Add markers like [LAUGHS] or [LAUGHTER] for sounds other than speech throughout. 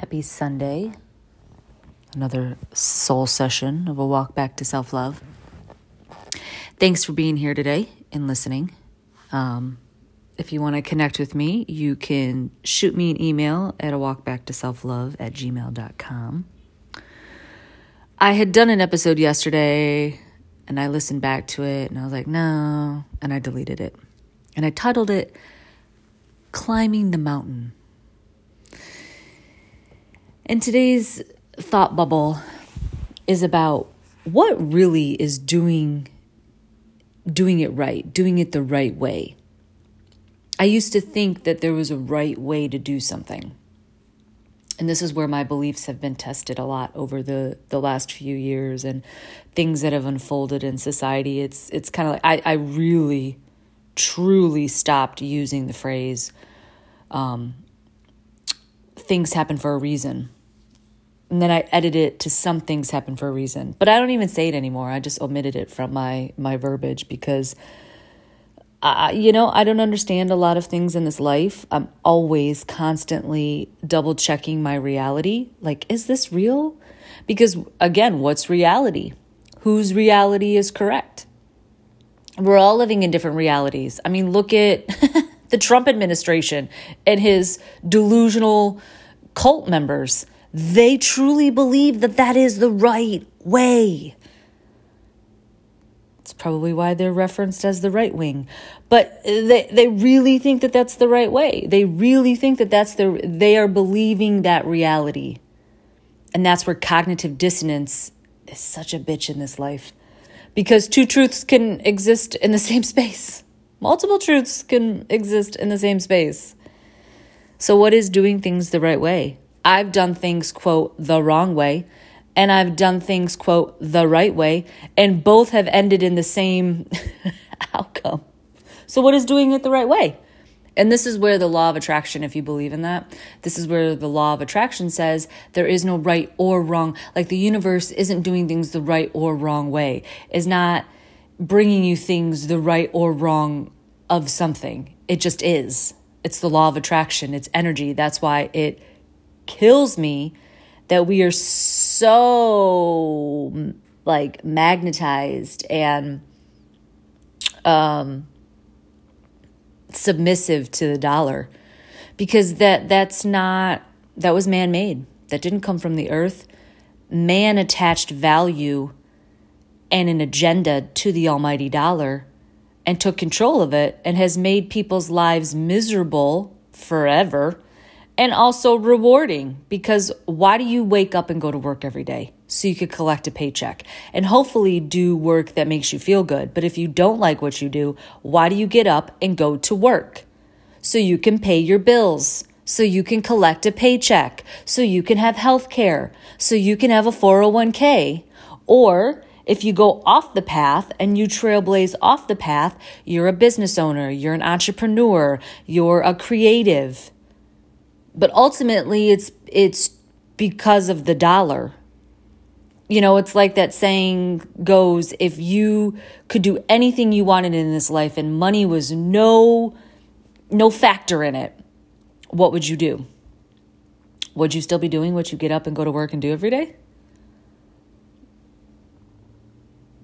Happy Sunday. Another soul session of a walk back to self love. Thanks for being here today and listening. Um, if you want to connect with me, you can shoot me an email at a walk back to self love at gmail.com. I had done an episode yesterday and I listened back to it and I was like, no, and I deleted it. And I titled it Climbing the Mountain. And today's thought bubble is about what really is doing doing it right, doing it the right way. I used to think that there was a right way to do something. And this is where my beliefs have been tested a lot over the, the last few years and things that have unfolded in society. It's it's kind of like I, I really, truly stopped using the phrase um, things happen for a reason and then I edit it to some things happen for a reason. But I don't even say it anymore. I just omitted it from my my verbiage because I, you know, I don't understand a lot of things in this life. I'm always constantly double checking my reality. Like, is this real? Because again, what's reality? Whose reality is correct? We're all living in different realities. I mean, look at [LAUGHS] the Trump administration and his delusional cult members they truly believe that that is the right way. It's probably why they're referenced as the right wing. But they, they really think that that's the right way. They really think that that's the, they are believing that reality. And that's where cognitive dissonance is such a bitch in this life. Because two truths can exist in the [LAUGHS] same space. Multiple truths can exist in the same space. So, what is doing things the right way? I've done things, quote, the wrong way, and I've done things, quote, the right way, and both have ended in the same [LAUGHS] outcome. So, what is doing it the right way? And this is where the law of attraction, if you believe in that, this is where the law of attraction says there is no right or wrong. Like the universe isn't doing things the right or wrong way, is not bringing you things the right or wrong of something. It just is. It's the law of attraction, it's energy. That's why it kills me that we are so like magnetized and um submissive to the dollar. Because that that's not that was man-made. That didn't come from the earth. Man attached value and an agenda to the almighty dollar and took control of it and has made people's lives miserable forever and also rewarding because why do you wake up and go to work every day? So you could collect a paycheck and hopefully do work that makes you feel good. But if you don't like what you do, why do you get up and go to work? So you can pay your bills, so you can collect a paycheck, so you can have health care, so you can have a 401k. Or if you go off the path and you trailblaze off the path, you're a business owner, you're an entrepreneur, you're a creative but ultimately it's it's because of the dollar. You know it's like that saying goes if you could do anything you wanted in this life and money was no no factor in it what would you do? Would you still be doing what you get up and go to work and do every day?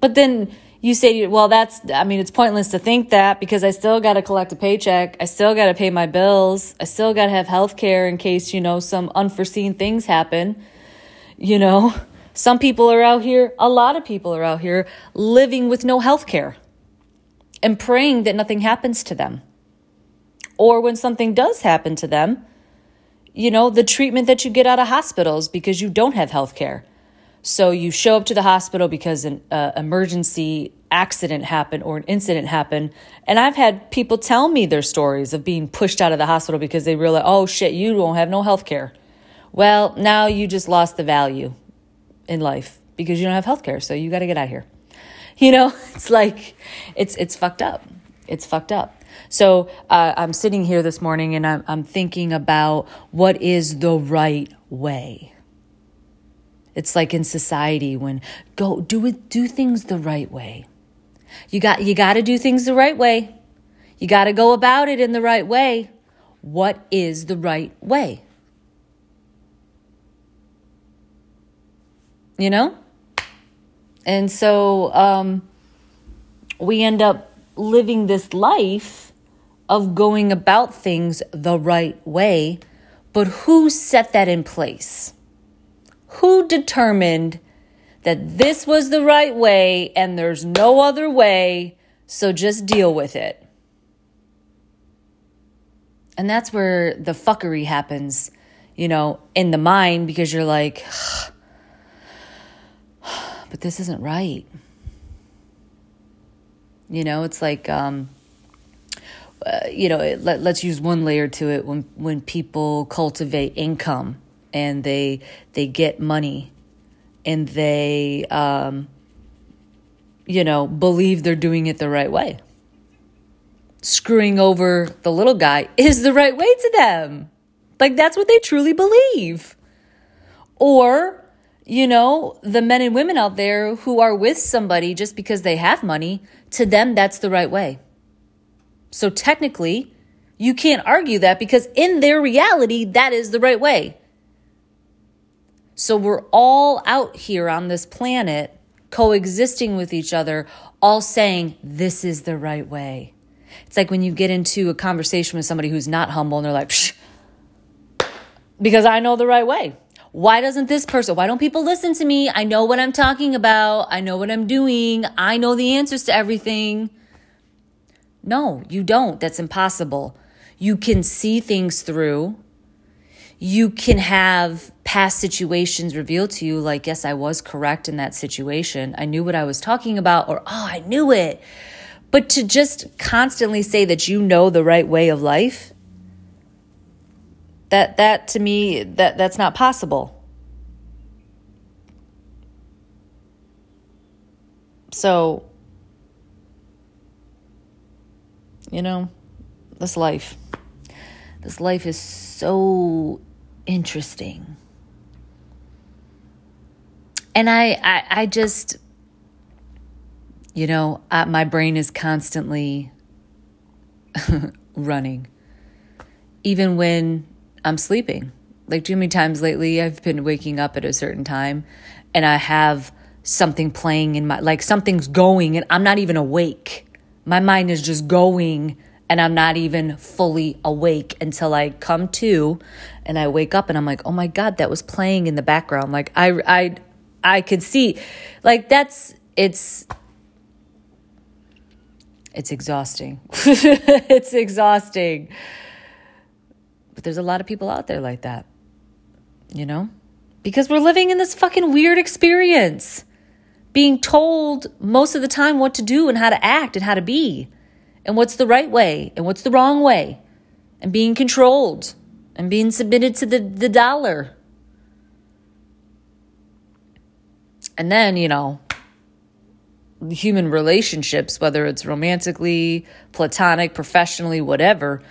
But then you say, well, that's, I mean, it's pointless to think that because I still got to collect a paycheck. I still got to pay my bills. I still got to have health care in case, you know, some unforeseen things happen. You know, some people are out here, a lot of people are out here living with no health care and praying that nothing happens to them. Or when something does happen to them, you know, the treatment that you get out of hospitals because you don't have health care so you show up to the hospital because an uh, emergency accident happened or an incident happened. And I've had people tell me their stories of being pushed out of the hospital because they realize, oh shit, you don't have no health care. Well, now you just lost the value in life because you don't have health care. So you got to get out of here. You know, [LAUGHS] it's like, it's, it's fucked up. It's fucked up. So uh, I'm sitting here this morning and I'm, I'm thinking about what is the right way it's like in society when go do it do things the right way. You got you got to do things the right way. You got to go about it in the right way. What is the right way? you know? And so um, we end up living this life of going about things the right way. But who set that in place? Who determined that this was the right way and there's no other way, so just deal with it? And that's where the fuckery happens, you know, in the mind because you're like, [SIGHS] but this isn't right. You know, it's like, um, uh, you know, let, let's use one layer to it. When when people cultivate income and they they get money and they, um, you know, believe they're doing it the right way screwing over the little guy is the right way to them. Like that's what they truly believe. Or, you know, the men and women out there who are with somebody just because they have money, to them, that's the right way. So technically, you can't argue that because in their reality, that is the right way. So we're all out here on this planet coexisting with each other, all saying, this is the right way. It's like when you get into a conversation with somebody who's not humble and they're like, Psh, because I know the right way. Why doesn't this person, why don't people listen to me? I know what I'm talking about. I know what I'm doing. I know the answers to everything. No, you don't. That's impossible. You can see things through. You can have past situations revealed to you, like, yes, I was correct in that situation. I knew what I was talking about, or, oh, I knew it. But to just constantly say that you know the right way of life, that that to me that that's not possible. So you know, this life this life is so interesting. And I I, I just you know, uh, my brain is constantly [LAUGHS] running, even when I'm sleeping. Like, too many times lately, I've been waking up at a certain time and I have something playing in my, like, something's going and I'm not even awake. My mind is just going and I'm not even fully awake until I come to and I wake up and I'm like, oh my God, that was playing in the background. Like, I, I, I could see, like, that's, it's, it's exhausting. [LAUGHS] it's exhausting. But there's a lot of people out there like that, you know? Because we're living in this fucking weird experience, being told most of the time what to do and how to act and how to be, and what's the right way and what's the wrong way, and being controlled and being submitted to the, the dollar. And then, you know, human relationships, whether it's romantically, platonic, professionally, whatever,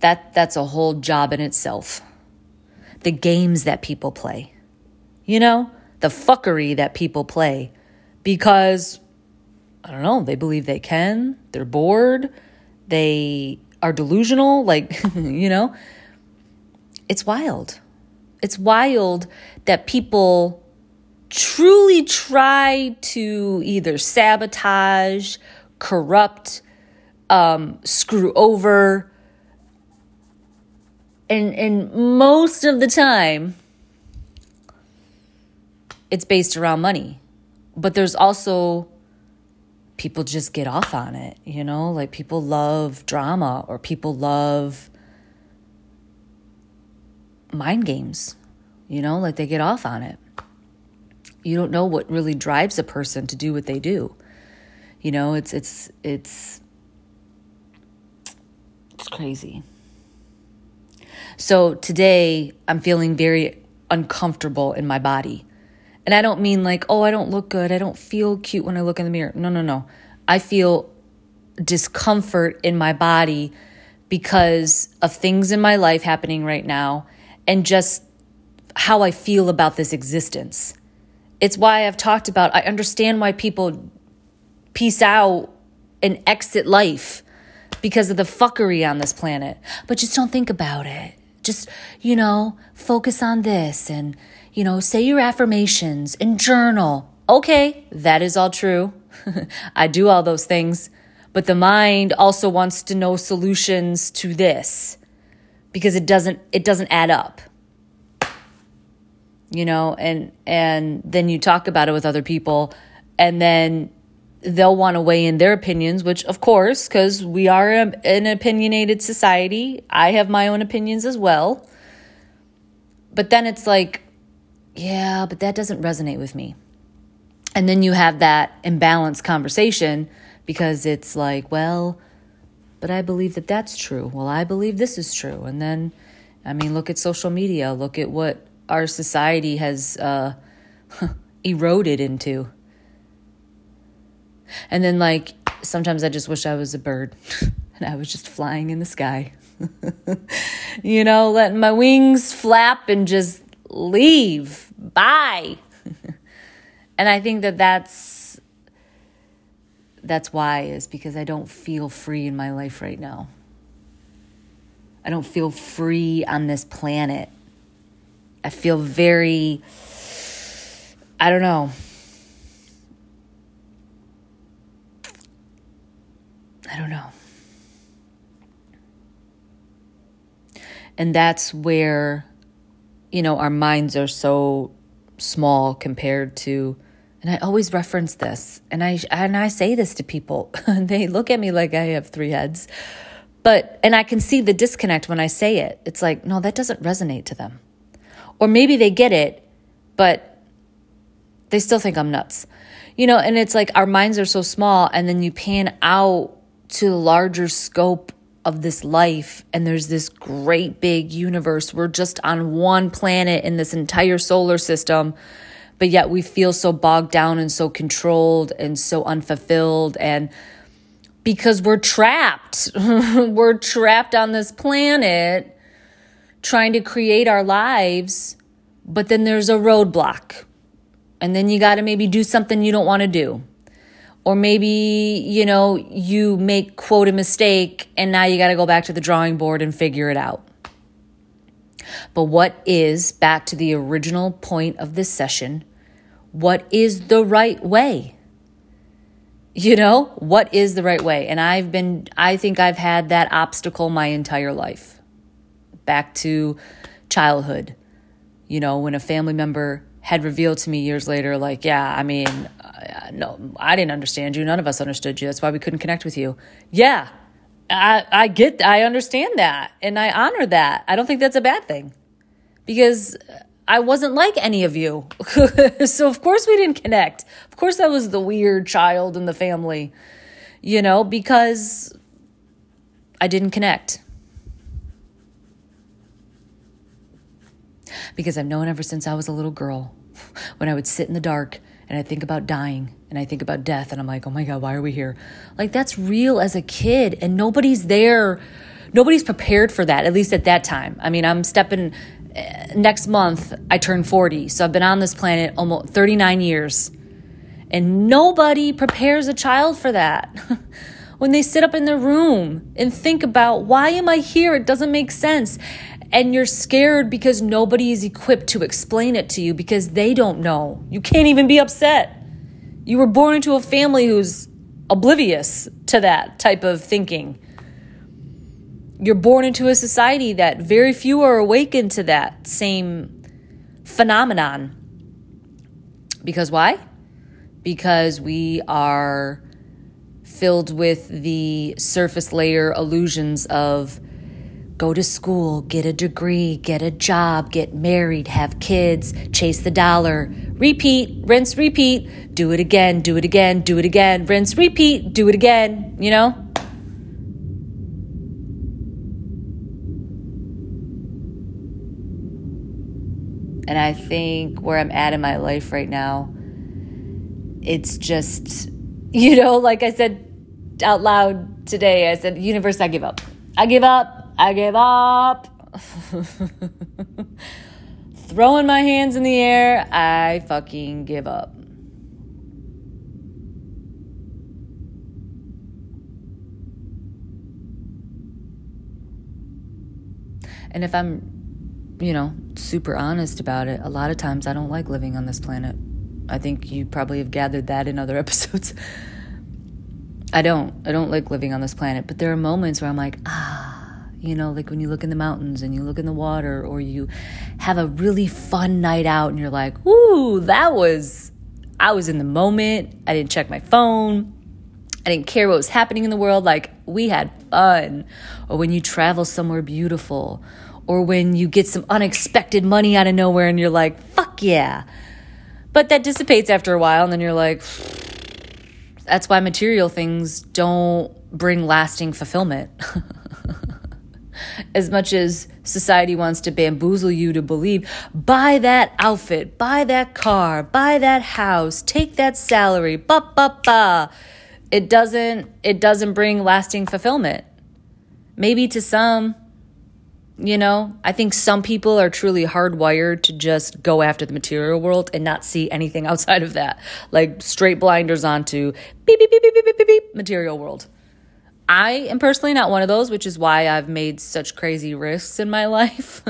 that that's a whole job in itself. The games that people play. You know, the fuckery that people play because I don't know, they believe they can, they're bored, they are delusional, like, [LAUGHS] you know. It's wild. It's wild that people truly try to either sabotage, corrupt, um, screw over. And, and most of the time, it's based around money. But there's also people just get off on it, you know? Like people love drama or people love mind games, you know? Like they get off on it you don't know what really drives a person to do what they do. You know, it's it's it's it's crazy. So today I'm feeling very uncomfortable in my body. And I don't mean like, oh, I don't look good. I don't feel cute when I look in the mirror. No, no, no. I feel discomfort in my body because of things in my life happening right now and just how I feel about this existence. It's why I've talked about, I understand why people peace out and exit life because of the fuckery on this planet. But just don't think about it. Just, you know, focus on this and, you know, say your affirmations and journal. Okay, that is all true. [LAUGHS] I do all those things. But the mind also wants to know solutions to this because it doesn't it doesn't add up. You know, and and then you talk about it with other people and then they'll want to weigh in their opinions, which of course, because we are an opinionated society, I have my own opinions as well. But then it's like, yeah, but that doesn't resonate with me. And then you have that imbalanced conversation because it's like, well, but I believe that that's true. Well, I believe this is true. And then, I mean, look at social media, look at what our society has uh, [LAUGHS] eroded into. And then, like, sometimes I just wish I was a bird [LAUGHS] and I was just flying in the sky. [LAUGHS] you know, letting my wings flap and just leave. Bye. [LAUGHS] and I think that that's that's why is because I don't feel free in my life right now. I don't feel free on this planet. I feel very I don't know. I don't know. And that's where, you know, our minds are so small compared to and I always reference this and I and I say this to people and [LAUGHS] they look at me like I have three heads. But and I can see the disconnect when I say it. It's like, no, that doesn't resonate to them. Or maybe they get it, but they still think I'm nuts. You know, and it's like our minds are so small and then you pan out to the larger scope of this life and there's this great big universe. We're just on one planet in this entire solar system, but yet we feel so bogged down and so controlled and so unfulfilled and because we're trapped. [LAUGHS] we're trapped on this planet trying to create our lives, but then there's a roadblock. And then you got to maybe do something you don't want to do or maybe you know you make quote a mistake and now you got to go back to the drawing board and figure it out. But what is back to the original point of this session what is the right way? You know what is the right way? And i've been i think i've had that obstacle my entire life. Back to childhood. You know when a family member had revealed to me years later, like, yeah, I mean, uh, no, I didn't understand you. None of us understood you. That's why we couldn't connect with you. Yeah, I, I get, I understand that. And I honor that. I don't think that's a bad thing because I wasn't like any of you. [LAUGHS] so, of course, we didn't connect. Of course, I was the weird child in the family, you know, because I didn't connect. Because I've known ever since I was a little girl when I would sit in the dark and I think about dying and I think about death and I'm like, oh my God, why are we here? Like, that's real as a kid and nobody's there. Nobody's prepared for that, at least at that time. I mean, I'm stepping eh, next month, I turn 40. So I've been on this planet almost 39 years. And nobody prepares a child for that. [LAUGHS] when they sit up in their room and think about, why am I here? It doesn't make sense and you're scared because nobody is equipped to explain it to you because they don't know. You can't even be upset. You were born into a family who's oblivious to that type of thinking. You're born into a society that very few are awakened to that same phenomenon. Because why? Because we are filled with the surface layer illusions of Go to school, get a degree, get a job, get married, have kids, chase the dollar. Repeat, rinse, repeat. Do it again, do it again, do it again. Rinse, repeat, do it again, you know? And I think where I'm at in my life right now, it's just, you know, like I said out loud today, I said, Universe, I give up. I give up. I gave up. Throwing my hands in the air, I fucking give up. And if I'm you know, super honest about it. A lot of times I don't like living on this planet. I think you probably have gathered that in other [LAUGHS] episodes. I don't. I don't like living on this planet, but there are moments where I'm like, ah, you know, like when you look in the mountains and you look in the water or you have a really fun night out and you're like, "Ooh, that was I was in the moment. I didn't check my phone. I didn't care what was happening in the world. Like, we had fun. Or when you travel somewhere beautiful, or when you get some unexpected money out of nowhere and you're like, fuck yeah. But that dissipates after a while, and then you're like, that's why material things don't bring lasting fulfillment. [LAUGHS] as much as society wants to bamboozle you to believe buy that outfit, buy that car, buy that house, take that salary, ba ba ba. It doesn't it doesn't bring lasting fulfillment. Maybe to some you know, I think some people are truly hardwired to just go after the material world and not see anything [LAUGHS] outside of that. Like straight blinders onto beep, beep, beep, beep, beep, beep, beep, material world. I am personally not one of those, which is why I've made such crazy risks in my [LAUGHS] life.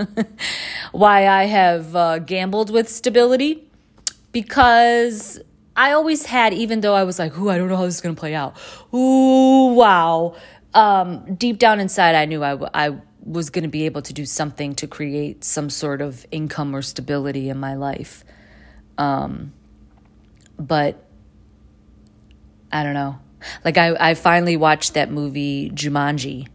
why I have uh, gambled with stability. Because I always had, even though I was like, ooh, I don't know how this is going to play out. Ooh, wow. Um, deep down inside, I knew I, I was going to be able to do something to create some sort of income or stability in my life. Um, but I don't know. Like I, I finally watched that movie Jumanji,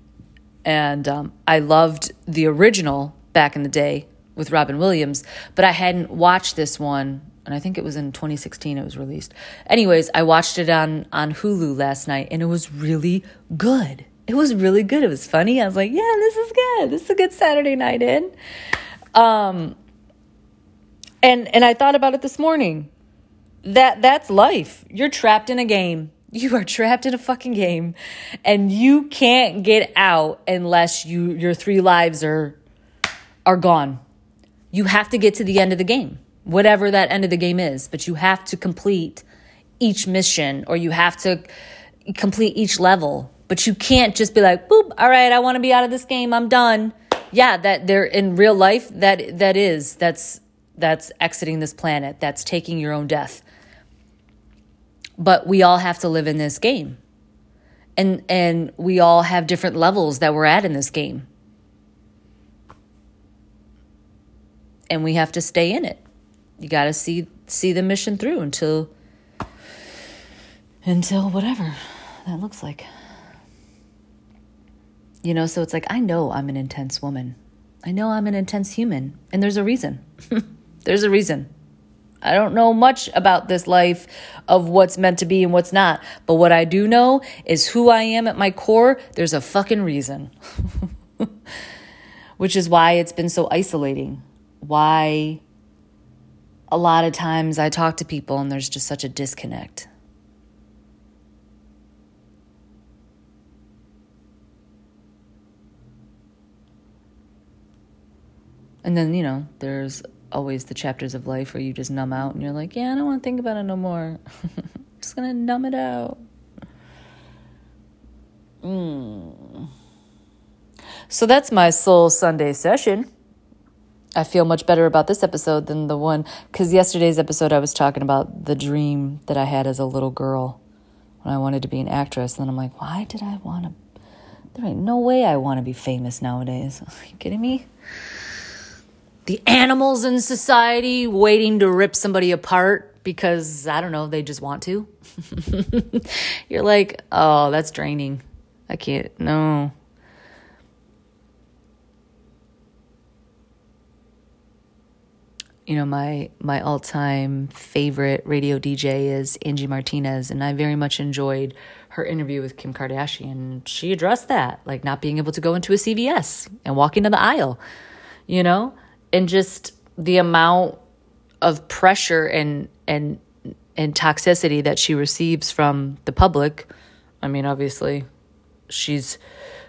and um, I loved the original back in the day with Robin Williams, but I hadn't watched this one, and I think it was in 2016 it was released. Anyways, I watched it on on Hulu last night, and it was really good. It was really good. It was funny. I was like, yeah, this is good. This is a good Saturday night in. Um, and and I thought about it this morning. That that's life. You're trapped in a game [LAUGHS] you are trapped in a fucking game and you can't get out unless you your three lives are are gone. You have to get to the end of the game, whatever that end of the game is, but you have to complete each mission or you have to complete each level. But you can't just be like, boop, all right, I want to be out of this game. I'm done. Yeah, that there in real life that that is that's that's exiting this planet. That's taking your own death but we all have to live in this game. And and we all have different levels that we're at in this game. And we have to stay in it. You got to see see the mission through until until whatever that looks like. You know, so it's like I know I'm an intense woman. I know I'm an intense human, and there's a reason. [LAUGHS] there's a reason. I don't know much about this life of what's meant to be and what's not. But what I do know is who I am at my core. There's a fucking reason. [LAUGHS] Which is why it's been so isolating. Why a lot of times I talk to people and there's just such a disconnect. And then, you know, there's always the chapters of life where you just numb out and you're like, yeah, I don't want to think about it no more. [LAUGHS] just gonna numb it out. Mm. So that's my soul Sunday session. I feel much better about this episode than the one because yesterday's episode I was talking about the dream that I had as a little girl when I wanted to be an actress. And then I'm like, why did I want to? There ain't no way I want to be famous nowadays. [LAUGHS] Are you kidding me? The animals in society waiting to rip somebody apart because I don't know, they just want to. [LAUGHS] You're like, oh, that's draining. I can't, no. You know, my my all-time favorite radio DJ is Angie Martinez, and I very much enjoyed her interview with Kim Kardashian. She addressed that, like not being able to go into a CVS and walk into the aisle. You know, and just the amount of pressure and and and toxicity that she receives from the public. I mean, obviously, she's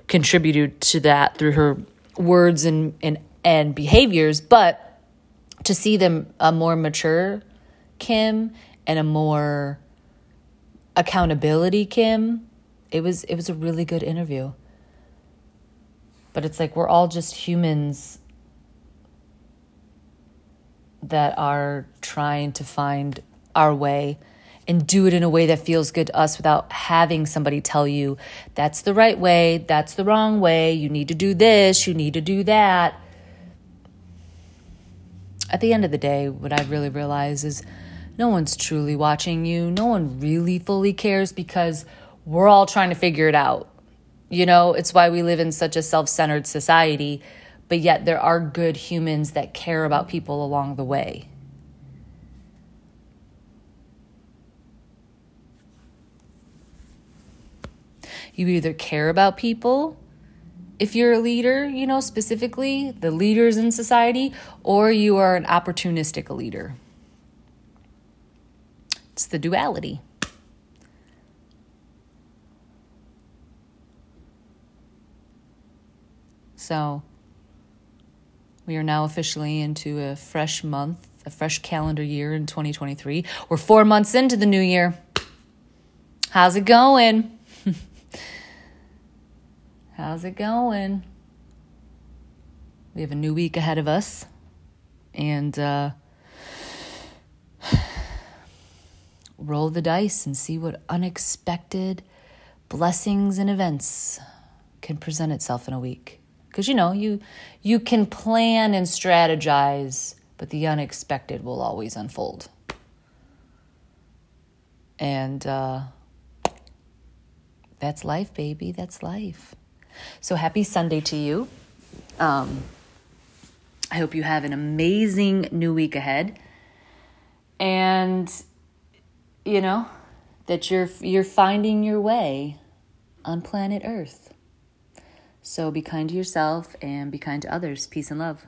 contributed to that through her words and and and behaviors, but to see them a more mature Kim and a more accountability Kim, it was it was a really good interview. But it's like we're all just humans that are trying to find our way and do it in a way that feels good to us without having somebody tell you that's the right way, that's the wrong way, you need to do this, you need to do that. At the end of the day, what I really realize is no one's truly watching you. No one really fully cares because we're all trying to figure it out. You know, it's why we live in such a self centered society, but yet there are good humans that care about people along the way. You either care about people if you're a leader, you know, specifically the leaders in society, or you are an opportunistic leader. It's the duality. So, we are now officially into a fresh month, a fresh calendar year in 2023. We're four months into the new year. How's it going? [LAUGHS] How's it going? We have a new week ahead of us. And uh, [SIGHS] roll the dice and see what unexpected blessings and events can present itself in a week. Because you know, you you can plan and strategize, but the unexpected will always unfold. And uh, that's life, baby. That's life. So happy Sunday to you. Um, I hope you have an amazing new week ahead. And you know, that you're you're finding your way on planet Earth. So be kind to yourself and be kind to others. Peace and love.